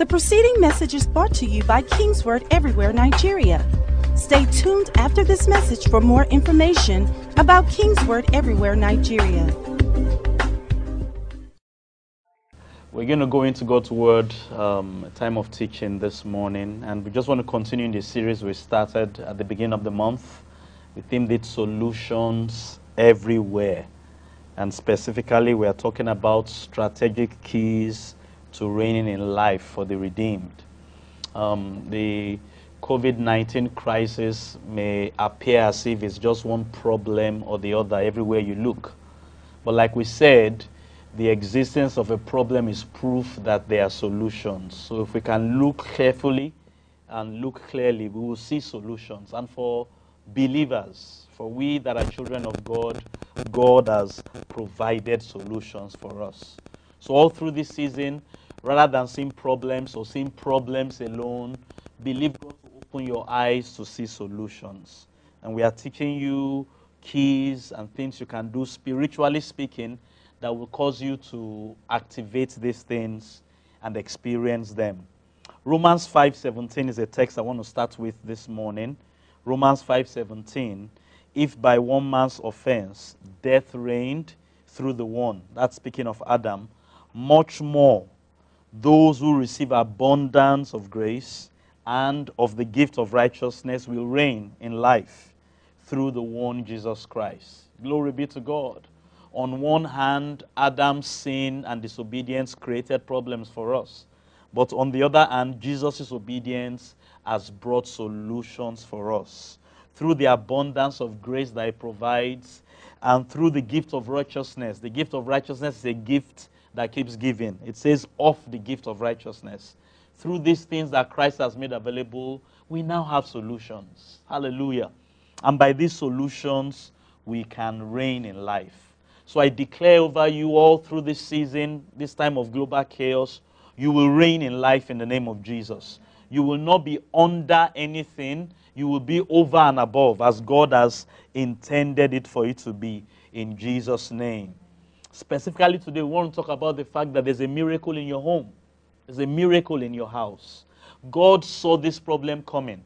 The preceding message is brought to you by Kingsword Everywhere Nigeria. Stay tuned after this message for more information about Kingsword Everywhere Nigeria. We're going to go into God's Word, um, time of teaching this morning, and we just want to continue in the series we started at the beginning of the month. We themed it Solutions Everywhere. And specifically, we are talking about strategic keys to reigning in life for the redeemed. Um, the COVID 19 crisis may appear as if it's just one problem or the other everywhere you look. But, like we said, the existence of a problem is proof that there are solutions. So, if we can look carefully and look clearly, we will see solutions. And for believers, for we that are children of God, God has provided solutions for us. So, all through this season, rather than seeing problems or seeing problems alone, believe God to open your eyes to see solutions. And we are teaching you keys and things you can do, spiritually speaking, that will cause you to activate these things and experience them. Romans 5:17 is a text I want to start with this morning. Romans 5:17, if by one man's offense death reigned through the one, that's speaking of Adam, much more those who receive abundance of grace and of the gift of righteousness will reign in life through the one Jesus Christ. Glory be to God. On one hand, Adam's sin and disobedience created problems for us. But on the other hand, Jesus' obedience has brought solutions for us. Through the abundance of grace that He provides and through the gift of righteousness. The gift of righteousness is a gift that keeps giving. It says, of the gift of righteousness. Through these things that Christ has made available, we now have solutions. Hallelujah. And by these solutions, we can reign in life. So I declare over you all through this season, this time of global chaos, you will reign in life in the name of Jesus. You will not be under anything, you will be over and above as God has intended it for you to be in Jesus' name. Specifically today, we want to talk about the fact that there's a miracle in your home. There's a miracle in your house. God saw this problem coming.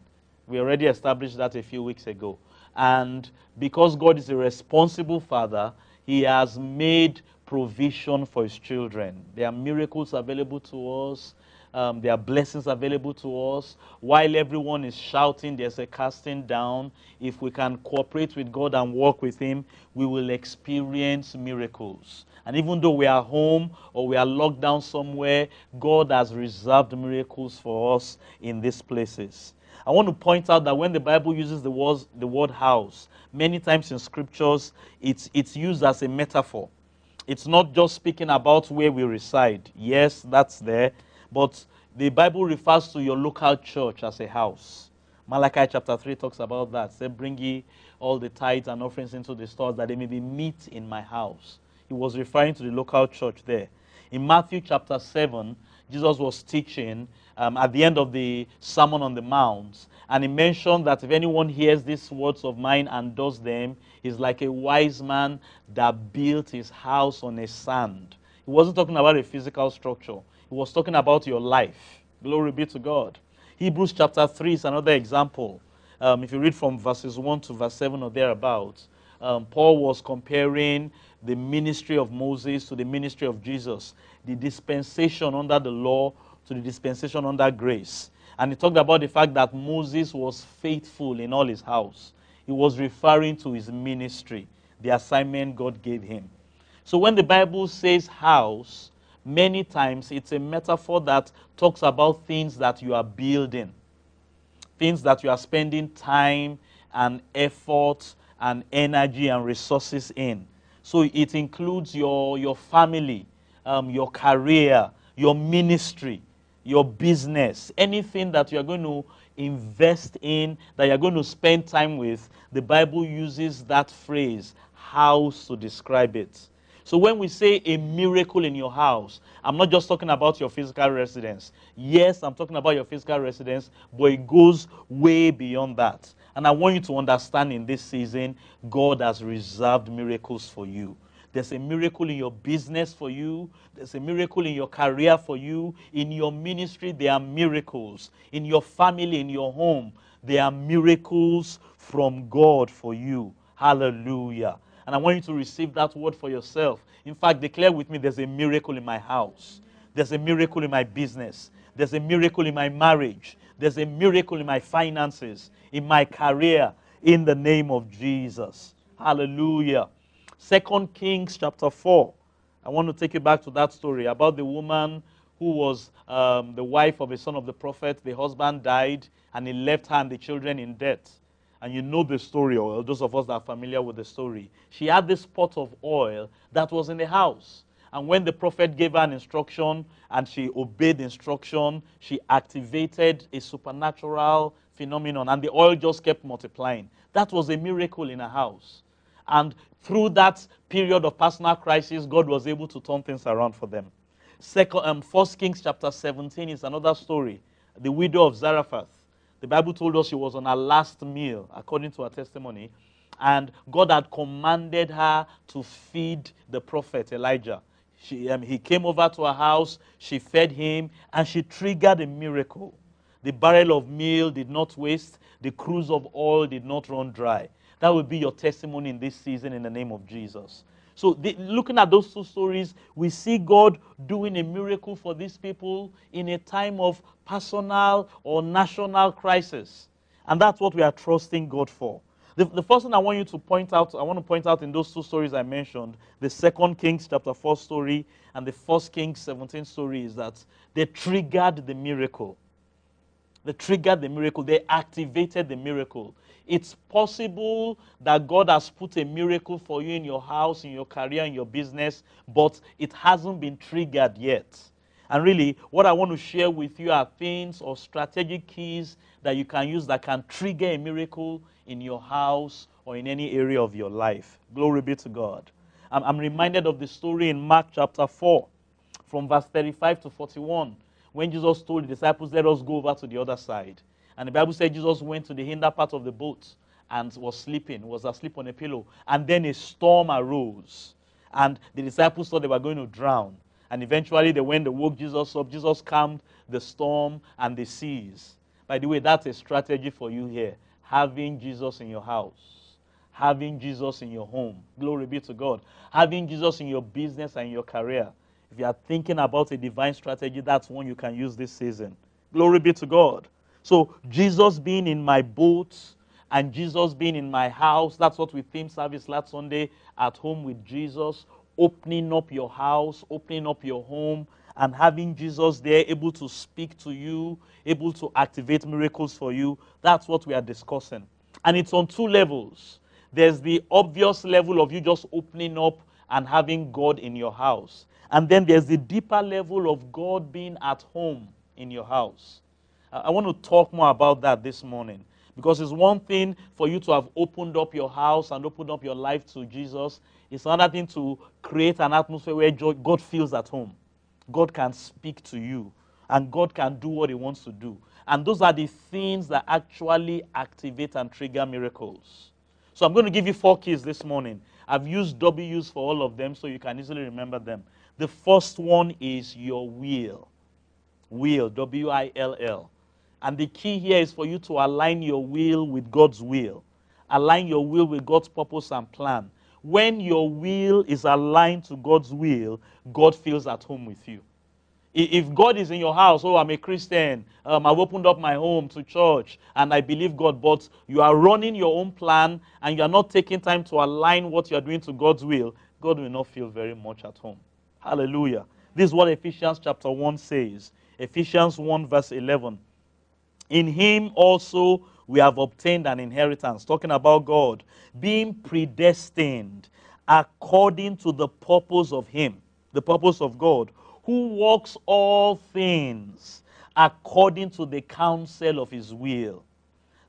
We already established that a few weeks ago. And because God is a responsible father, he has made provision for his children. There are miracles available to us. Um, there are blessings available to us. While everyone is shouting, there's a casting down. If we can cooperate with God and work with Him, we will experience miracles. And even though we are home or we are locked down somewhere, God has reserved miracles for us in these places. I want to point out that when the Bible uses the word, the word house, many times in scriptures, it's, it's used as a metaphor. It's not just speaking about where we reside. Yes, that's there. But the Bible refers to your local church as a house. Malachi chapter 3 talks about that. Say, bring ye all the tithes and offerings into the stores that they may be meat in my house. He was referring to the local church there. In Matthew chapter 7, Jesus was teaching um, at the end of the Sermon on the Mount, and he mentioned that if anyone hears these words of mine and does them, he's like a wise man that built his house on a sand. He wasn't talking about a physical structure, was talking about your life. Glory be to God. Hebrews chapter 3 is another example. Um, if you read from verses 1 to verse 7 or thereabouts, um, Paul was comparing the ministry of Moses to the ministry of Jesus, the dispensation under the law to the dispensation under grace. And he talked about the fact that Moses was faithful in all his house. He was referring to his ministry, the assignment God gave him. So when the Bible says house, many times it's a metaphor that talks about things that you are building, things that you are spending time and effort and energy and resources in. So it includes your, your family, um, your career, your ministry, your business, anything that you're going to invest in, that you're going to spend time with. The Bible uses that phrase, house, to describe it. So when we say a miracle in your house, I'm not just talking about your physical residence. Yes, I'm talking about your physical residence, but it goes way beyond that. And I want you to understand in this season, God has reserved miracles for you. There's a miracle in your business for you. There's a miracle in your career for you. In your ministry, there are miracles. In your family, in your home, there are miracles from God for you. Hallelujah. And I want you to receive that word for yourself. In fact, declare with me there's a miracle in my house. There's a miracle in my business. There's a miracle in my marriage. There's a miracle in my finances, in my career, in the name of Jesus. Hallelujah. Second Kings chapter 4. I want to take you back to that story about the woman who was um, the wife of a son of the prophet. The husband died, and he left her and the children in debt. And you know the story, or those of us that are familiar with the story. She had this pot of oil that was in the house. And when the prophet gave her an instruction and she obeyed the instruction, she activated a supernatural phenomenon, and the oil just kept multiplying. That was a miracle in her house. And through that period of personal crisis, God was able to turn things around for them. Second, um, First Kings chapter 17 is another story. The widow of Zarephath. The Bible told us she was on her last meal, according to her testimony, and God had commanded her to feed the prophet Elijah. She, um, he came over to her house, she fed him, and she triggered a miracle. The barrel of meal did not waste, the cruse of oil did not run dry. That will be your testimony in this season in the name of Jesus. So, the, looking at those two stories, we see God doing a miracle for these people in a time of personal or national crisis. And that's what we are trusting God for. The, the, first thing I want you to point out, I want to point out in those two stories I mentioned, the second Kings chapter 4 story and the first Kings 17 story, is that they triggered the miracle. They triggered the miracle. They activated the miracle. It's possible that God has put a miracle for you in your house, in your career, in your business, but it hasn't been triggered yet. And really, what I want to share with you are things or strategic keys that you can use that can trigger a miracle in your house or in any area of your life. Glory be to God. I'm, I'm reminded of the story in Mark chapter 4, from verse 35 to 41, when Jesus told the disciples, Let us go over to the other side. And the Bible said Jesus went to the hinder part of the boat and was sleeping, was asleep on a pillow. And then a storm arose. And the disciples thought they were going to drown. And eventually, they went, they woke Jesus up. Jesus calmed the storm and the seas. By the way, that's a strategy for you here. Having Jesus in your house, having Jesus in your home. Glory be to God. Having Jesus in your business and your career. If you are thinking about a divine strategy, that's one you can use this season. Glory be to God. So Jesus being in my boat and Jesus being in my house, that's what we theme service last Sunday at home with Jesus, opening up your house, opening up your home, and having Jesus there able to speak to you, able to activate miracles for you. That's what we are discussing. And it's on two levels. There's the obvious level of you just opening up and having God in your house. And then there's the deeper level of God being at home in your house. I want to talk more about that this morning. Because it's one thing for you to have opened up your house and opened up your life to Jesus. It's another thing to create an atmosphere where God feels at home. God can speak to you and God can do what He wants to do. And those are the things that actually activate and trigger miracles. So I'm going to give you four keys this morning. I've used W's for all of them so you can easily remember them. The first one is your will. Will, W I L L. And the key here is for you to align your will with God's will. Align your will with God's purpose and plan. When your will is aligned to God's will, God feels at home with you. If God is in your house, oh, I'm a Christian, um, I've opened up my home to church, and I believe God, but you are running your own plan and you are not taking time to align what you are doing to God's will, God will not feel very much at home. Hallelujah. This is what Ephesians chapter 1 says. Ephesians 1, verse 11. In him also we have obtained an inheritance, talking about God, being predestined according to the purpose of him, the purpose of God, who works all things according to the counsel of his will.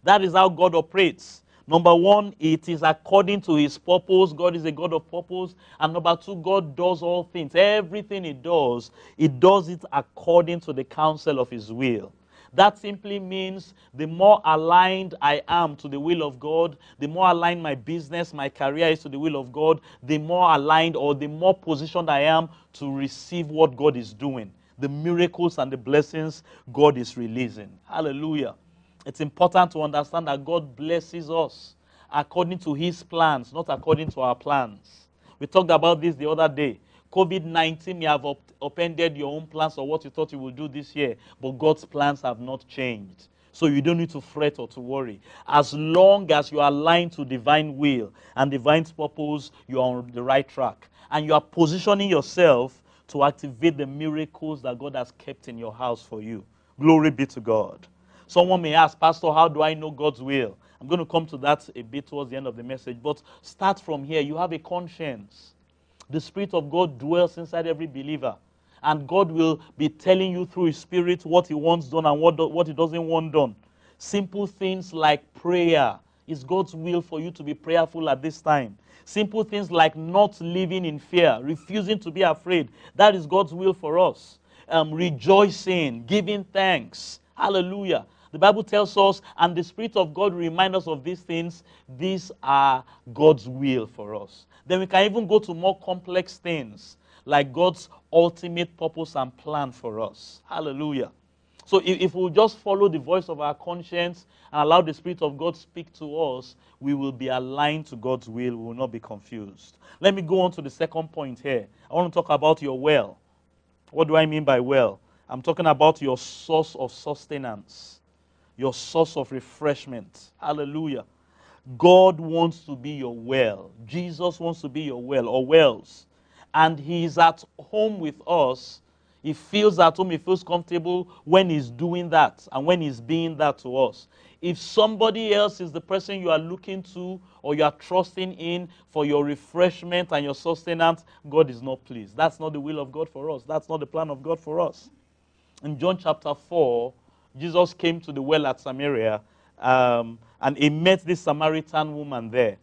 That is how God operates. Number one, it is according to his purpose. God is a God of purpose. And number two, God does all things. Everything he does, he does it according to the counsel of his will. That simply means the more aligned I am to the will of God, the more aligned my business, my career is to the will of God, the more aligned or the more positioned I am to receive what God is doing, the miracles and the blessings God is releasing. Hallelujah. It's important to understand that God blesses us according to his plans, not according to our plans. We talked about this the other day. COVID 19 may have up- upended your own plans or what you thought you would do this year, but God's plans have not changed. So you don't need to fret or to worry. As long as you are aligned to divine will and divine purpose, you are on the right track. And you are positioning yourself to activate the miracles that God has kept in your house for you. Glory be to God. Someone may ask, Pastor, how do I know God's will? I'm going to come to that a bit towards the end of the message, but start from here. You have a conscience. The Spirit of God dwells inside every believer. And God will be telling you through His Spirit what He wants done and what, do, what He doesn't want done. Simple things like prayer. It's God's will for you to be prayerful at this time. Simple things like not living in fear, refusing to be afraid. That is God's will for us. Um, rejoicing, giving thanks. Hallelujah. The Bible tells us, and the Spirit of God reminds us of these things. These are God's will for us. Then we can even go to more complex things like God's ultimate purpose and plan for us. Hallelujah. So if, if we just follow the voice of our conscience and allow the Spirit of God speak to us, we will be aligned to God's will. We will not be confused. Let me go on to the second point here. I want to talk about your well. What do I mean by well? I'm talking about your source of sustenance, your source of refreshment. Hallelujah. God wants to be your well. Jesus wants to be your well or wells. And He is at home with us. He feels at home, He feels comfortable when He's doing that and when He's being that to us. If somebody else is the person you are looking to or you are trusting in for your refreshment and your sustenance, God is not pleased. That's not the will of God for us. That's not the plan of God for us. In John chapter 4, Jesus came to the well at Samaria um, and he met this Samaritan woman there.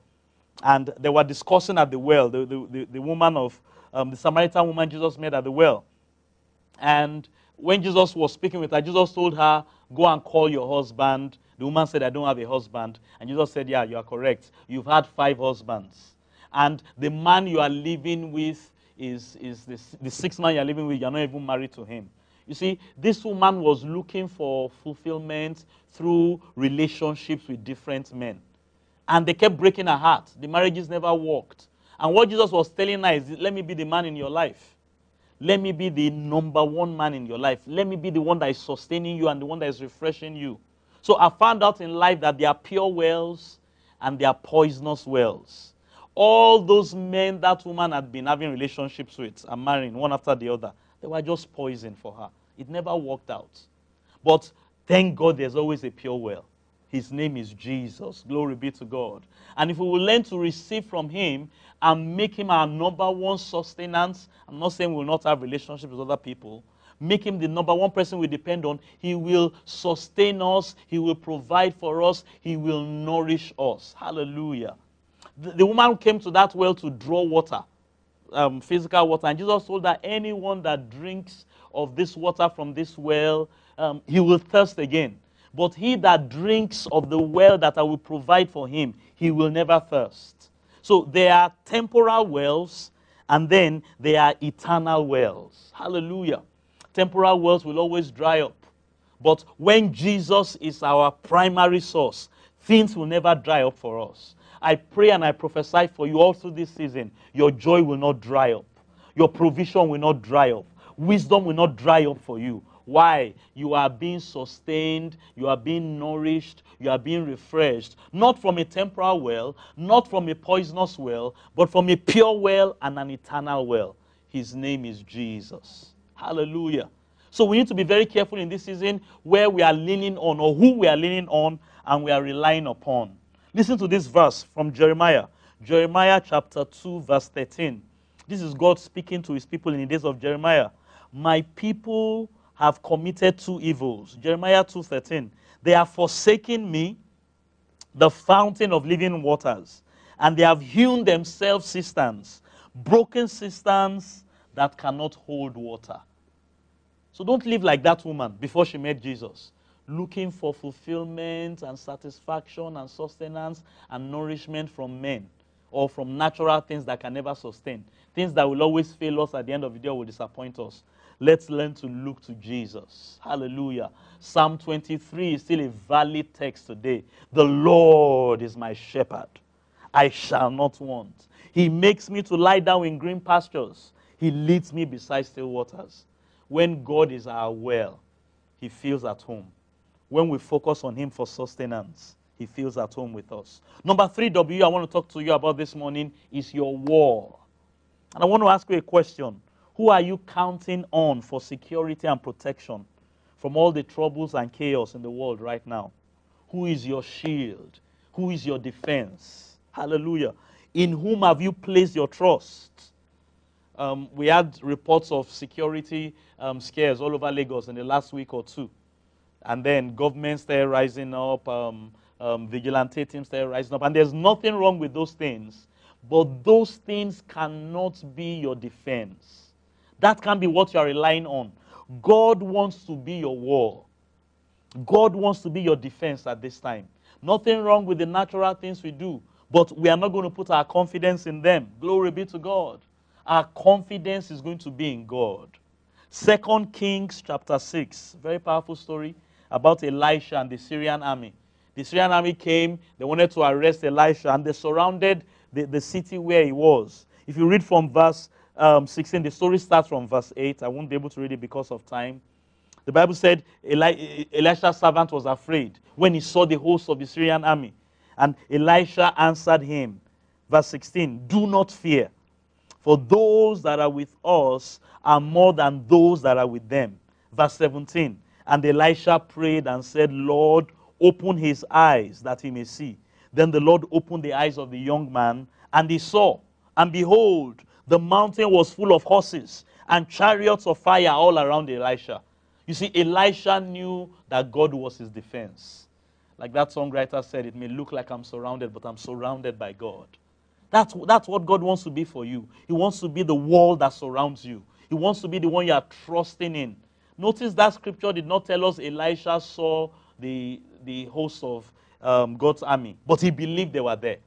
And they were discussing at the well, the, the, the, the woman of um, the Samaritan woman Jesus met at the well. And when Jesus was speaking with her, Jesus told her, Go and call your husband. The woman said, I don't have a husband. And Jesus said, Yeah, you are correct. You've had five husbands. And the man you are living with is, is the, the sixth man you're living with, you're not even married to him. You see, this woman was looking for fulfillment through relationships with different men. And they kept breaking her heart. The marriages never worked. And what Jesus was telling her is, let me be the man in your life. Let me be the number one man in your life. Let me be the one that is sustaining you and the one that is refreshing you. So I found out in life that there are pure wells and there are poisonous wells. All those men that woman had been having relationships with and marrying one after the other, they were just poison for her. It never worked out. But thank God there's always a pure well. His name is Jesus. Glory be to God. And if we will learn to receive from Him and make Him our number one sustenance, I'm not saying we will not have relationships with other people, make Him the number one person we depend on, He will sustain us, He will provide for us, He will nourish us. Hallelujah. The, the woman came to that well to draw water, um, physical water, and Jesus told that anyone that drinks of this water from this well, um, he will thirst again. But he that drinks of the well that I will provide for him, he will never thirst. So there are temporal wells, and then there are eternal wells. Hallelujah. Temporal wells will always dry up. But when Jesus is our primary source, things will never dry up for us. I pray and I prophesy for you also this season. Your joy will not dry up. Your provision will not dry up. Wisdom will not dry up for you. Why? You are being sustained, you are being nourished, you are being refreshed, not from a temporal well, not from a poisonous well, but from a pure well and an eternal well. His name is Jesus. Hallelujah. So we need to be very careful in this season where we are leaning on or who we are leaning on and we are relying upon. Listen to this verse from Jeremiah. Jeremiah chapter 2, verse 13. This is God speaking to his people in the days of Jeremiah. My people have committed two evils. Jeremiah 2:13. They have forsaken me, the fountain of living waters, and they have hewn themselves cisterns, broken cisterns that cannot hold water. So don't live like that woman before she met Jesus. Looking for fulfillment and satisfaction and sustenance and nourishment from men or from natural things that can never sustain, things that will always fail us at the end of the day will disappoint us. Let's learn to look to Jesus. Hallelujah. Psalm 23 is still a valid text today. The Lord is my shepherd. I shall not want. He makes me to lie down in green pastures. He leads me beside still waters. When God is our well, He feels at home. When we focus on Him for sustenance, He feels at home with us. Number three, W, I want to talk to you about this morning is your war. And I want to ask you a question Who are you counting on for security and protection from all the troubles and chaos in the world right now? Who is your shield? Who is your defense? Hallelujah. In whom have you placed your trust? Um, we had reports of security um, scares all over Lagos in the last week or two. And then governments started rising up, um, um, vigilante teams started rising up. And there's nothing wrong with those things. But those things cannot be your defense. That can be what you are relying on. God wants to be your wall. God wants to be your defense at this time. Nothing wrong with the natural things we do, but we are not going to put our confidence in them. Glory be to God. Our confidence is going to be in God. Second Kings chapter 6, very powerful story about Elisha and the Syrian army. The Syrian army came, they wanted to arrest Elisha, and they surrounded the, the city where he was. If you read from verse um, 16, the story starts from verse 8. I won't be able to read it because of time. The Bible said Eli- Elisha's servant was afraid when he saw the host of the Syrian army. And Elisha answered him, verse 16, Do not fear, for those that are with us are more than those that are with them. Verse 17, And Elisha prayed and said, Lord, open his eyes that he may see. Then the Lord opened the eyes of the young man, and he saw. And behold, the mountain was full of horses and chariots of fire all around Elisha. You see, Elisha knew that God was his defense. Like that songwriter said, it may look like I'm surrounded, but I'm surrounded by God. That's, that's what God wants to be for you. He wants to be the wall that surrounds you, He wants to be the one you are trusting in. Notice that scripture did not tell us Elisha saw the, the host of um, God's army, but he believed they were there.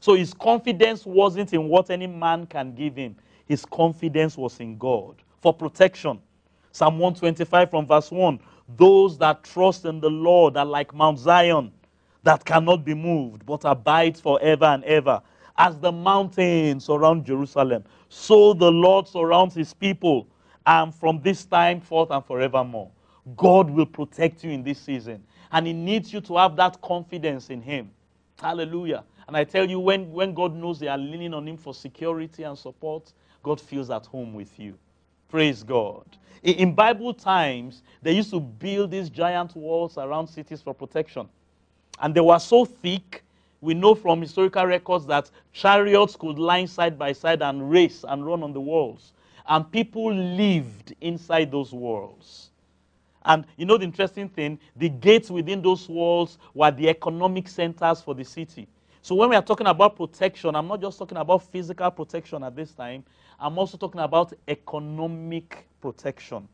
So his confidence wasn't in what any man can give him, his confidence was in God for protection. Psalm 125 from verse 1 Those that trust in the Lord are like Mount Zion that cannot be moved, but abides forever and ever. As the mountains surround Jerusalem, so the Lord surrounds his people, and from this time forth and forevermore. God will protect you in this season. And He needs you to have that confidence in Him. Hallelujah. And I tell you, when, when God knows they are leaning on Him for security and support, God feels at home with you. Praise God. In, in Bible times, they used to build these giant walls around cities for protection. And they were so thick, we know from historical records that chariots could line side by side and race and run on the walls. And people lived inside those walls. And you know the interesting thing? The gates within those walls were the economic centers for the city. So when we are talking about protection, I'm not just talking about physical protection at this time. I'm also talking about economic protection.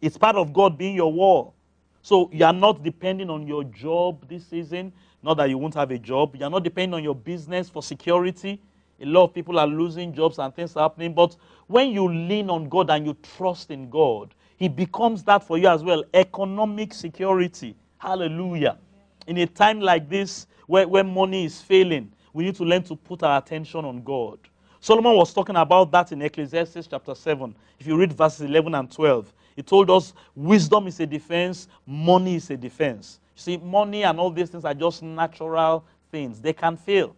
It's part of God being your wall. So you are not depending on your job this season. Not that you won't have a job. You are not depending on your business for security. A lot of people are losing jobs and things are happening. But when you lean on God and you trust in God, he becomes that for you as well. Economic security. Hallelujah. In a time like this, where, where money is failing, we need to learn to put our attention on God. Solomon was talking about that in Ecclesiastes chapter 7. If you read verses 11 and 12, he told us wisdom is a defense, money is a defense. You see, money and all these things are just natural things, they can fail.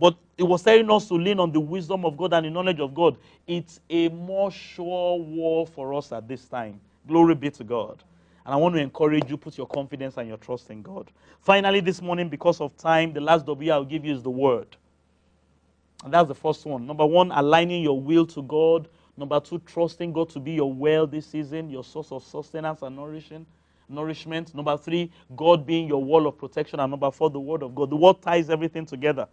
But it was telling us to lean on the wisdom of God and the knowledge of God. It's a more sure war for us at this time. Glory be to God. And I want to encourage you, put your confidence and your trust in God. Finally, this morning, because of time, the last W I'll give you is the word. And that's the first one. Number one, aligning your will to God. Number two, trusting God to be your well this season, your source of sustenance and nourishing, nourishment. Number three, God being your wall of protection. And number four, the word of God. The word ties everything together.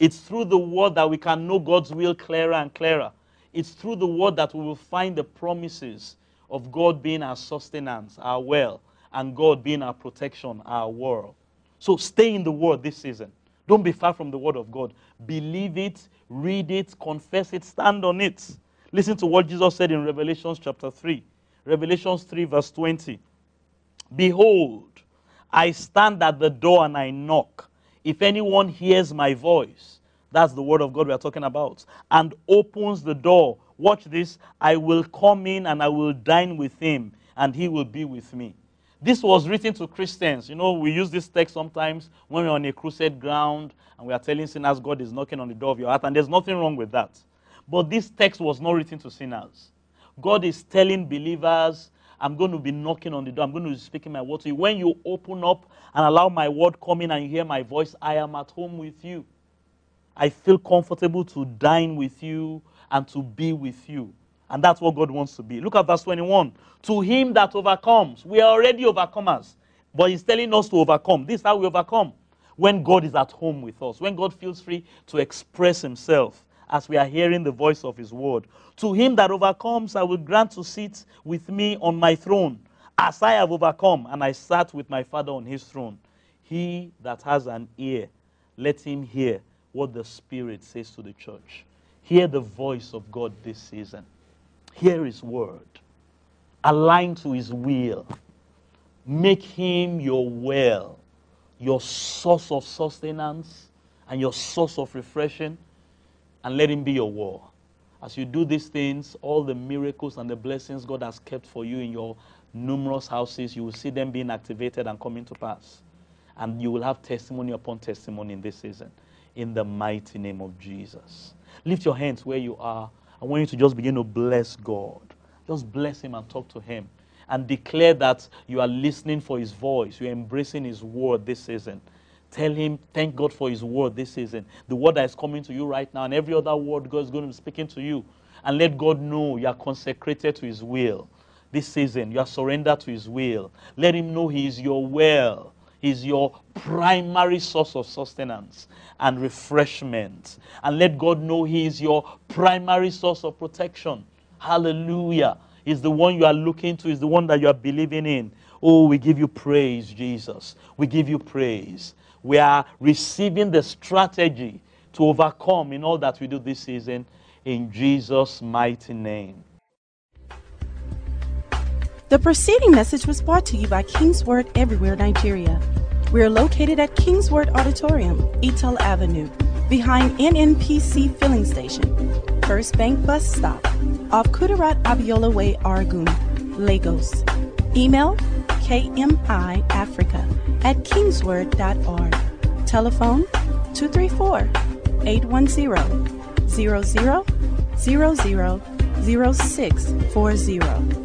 It's through the word that we can know God's will clearer and clearer. It's through the word that we will find the promises of God being our sustenance, our well, and God being our protection, our world. So stay in the word this season. Don't be far from the word of God. Believe it, read it, confess it, stand on it. Listen to what Jesus said in Revelations chapter 3. Revelations 3, verse 20. Behold, I stand at the door and I knock. If anyone hears my voice, that's the word of God we are talking about, and opens the door, watch this, I will come in and I will dine with him, and he will be with me. This was written to Christians. You know, we use this text sometimes when we're on a crusade ground and we are telling sinners God is knocking on the door of your heart, and there's nothing wrong with that. But this text was not written to sinners. God is telling believers, I'm going to be knocking on the door. I'm going to be speaking my word to you. When you open up and allow my word come in and you hear my voice, I am at home with you. I feel comfortable to dine with you and to be with you. And that's what God wants to be. Look at verse 21. To him that overcomes, we are already overcomers, but he's telling us to overcome. This is how we overcome. When God is at home with us, when God feels free to express himself as we are hearing the voice of his word. To him that overcomes, I will grant to sit with me on my throne, as I have overcome, and I sat with my Father on his throne. He that has an ear, let him hear what the Spirit says to the church. Hear the voice of God this season. Hear his word. Align to his will. Make him your well, your source of sustenance and your source of refreshing, and let him be your wall. As you do these things, all the miracles and the blessings God has kept for you in your numerous houses, you will see them being activated and coming to pass. And you will have testimony upon testimony in this season. In the mighty name of Jesus. Lift your hands where you are. I want you to just begin to bless God. Just bless Him and talk to Him. And declare that you are listening for His voice. You're embracing His word this season. Tell Him, thank God for His word this season. The word that is coming to you right now, and every other word God is going to be speaking to you. And let God know you are consecrated to His will this season. You are surrendered to His will. Let Him know He is your well. He's your primary source of sustenance and refreshment. And let God know He is your primary source of protection. Hallelujah. He's the one you are looking to, He's the one that you are believing in. Oh, we give you praise, Jesus. We give you praise. We are receiving the strategy to overcome in all that we do this season in Jesus' mighty name. The preceding message was brought to you by Kingsword Everywhere Nigeria. We are located at Kingsword Auditorium, Etal Avenue, behind NNPC Filling Station, First Bank Bus Stop, off Kudirat Abiola Way, Oregun, Lagos. Email kmiafrica at kingsword.org. Telephone 234 810 0000 0640.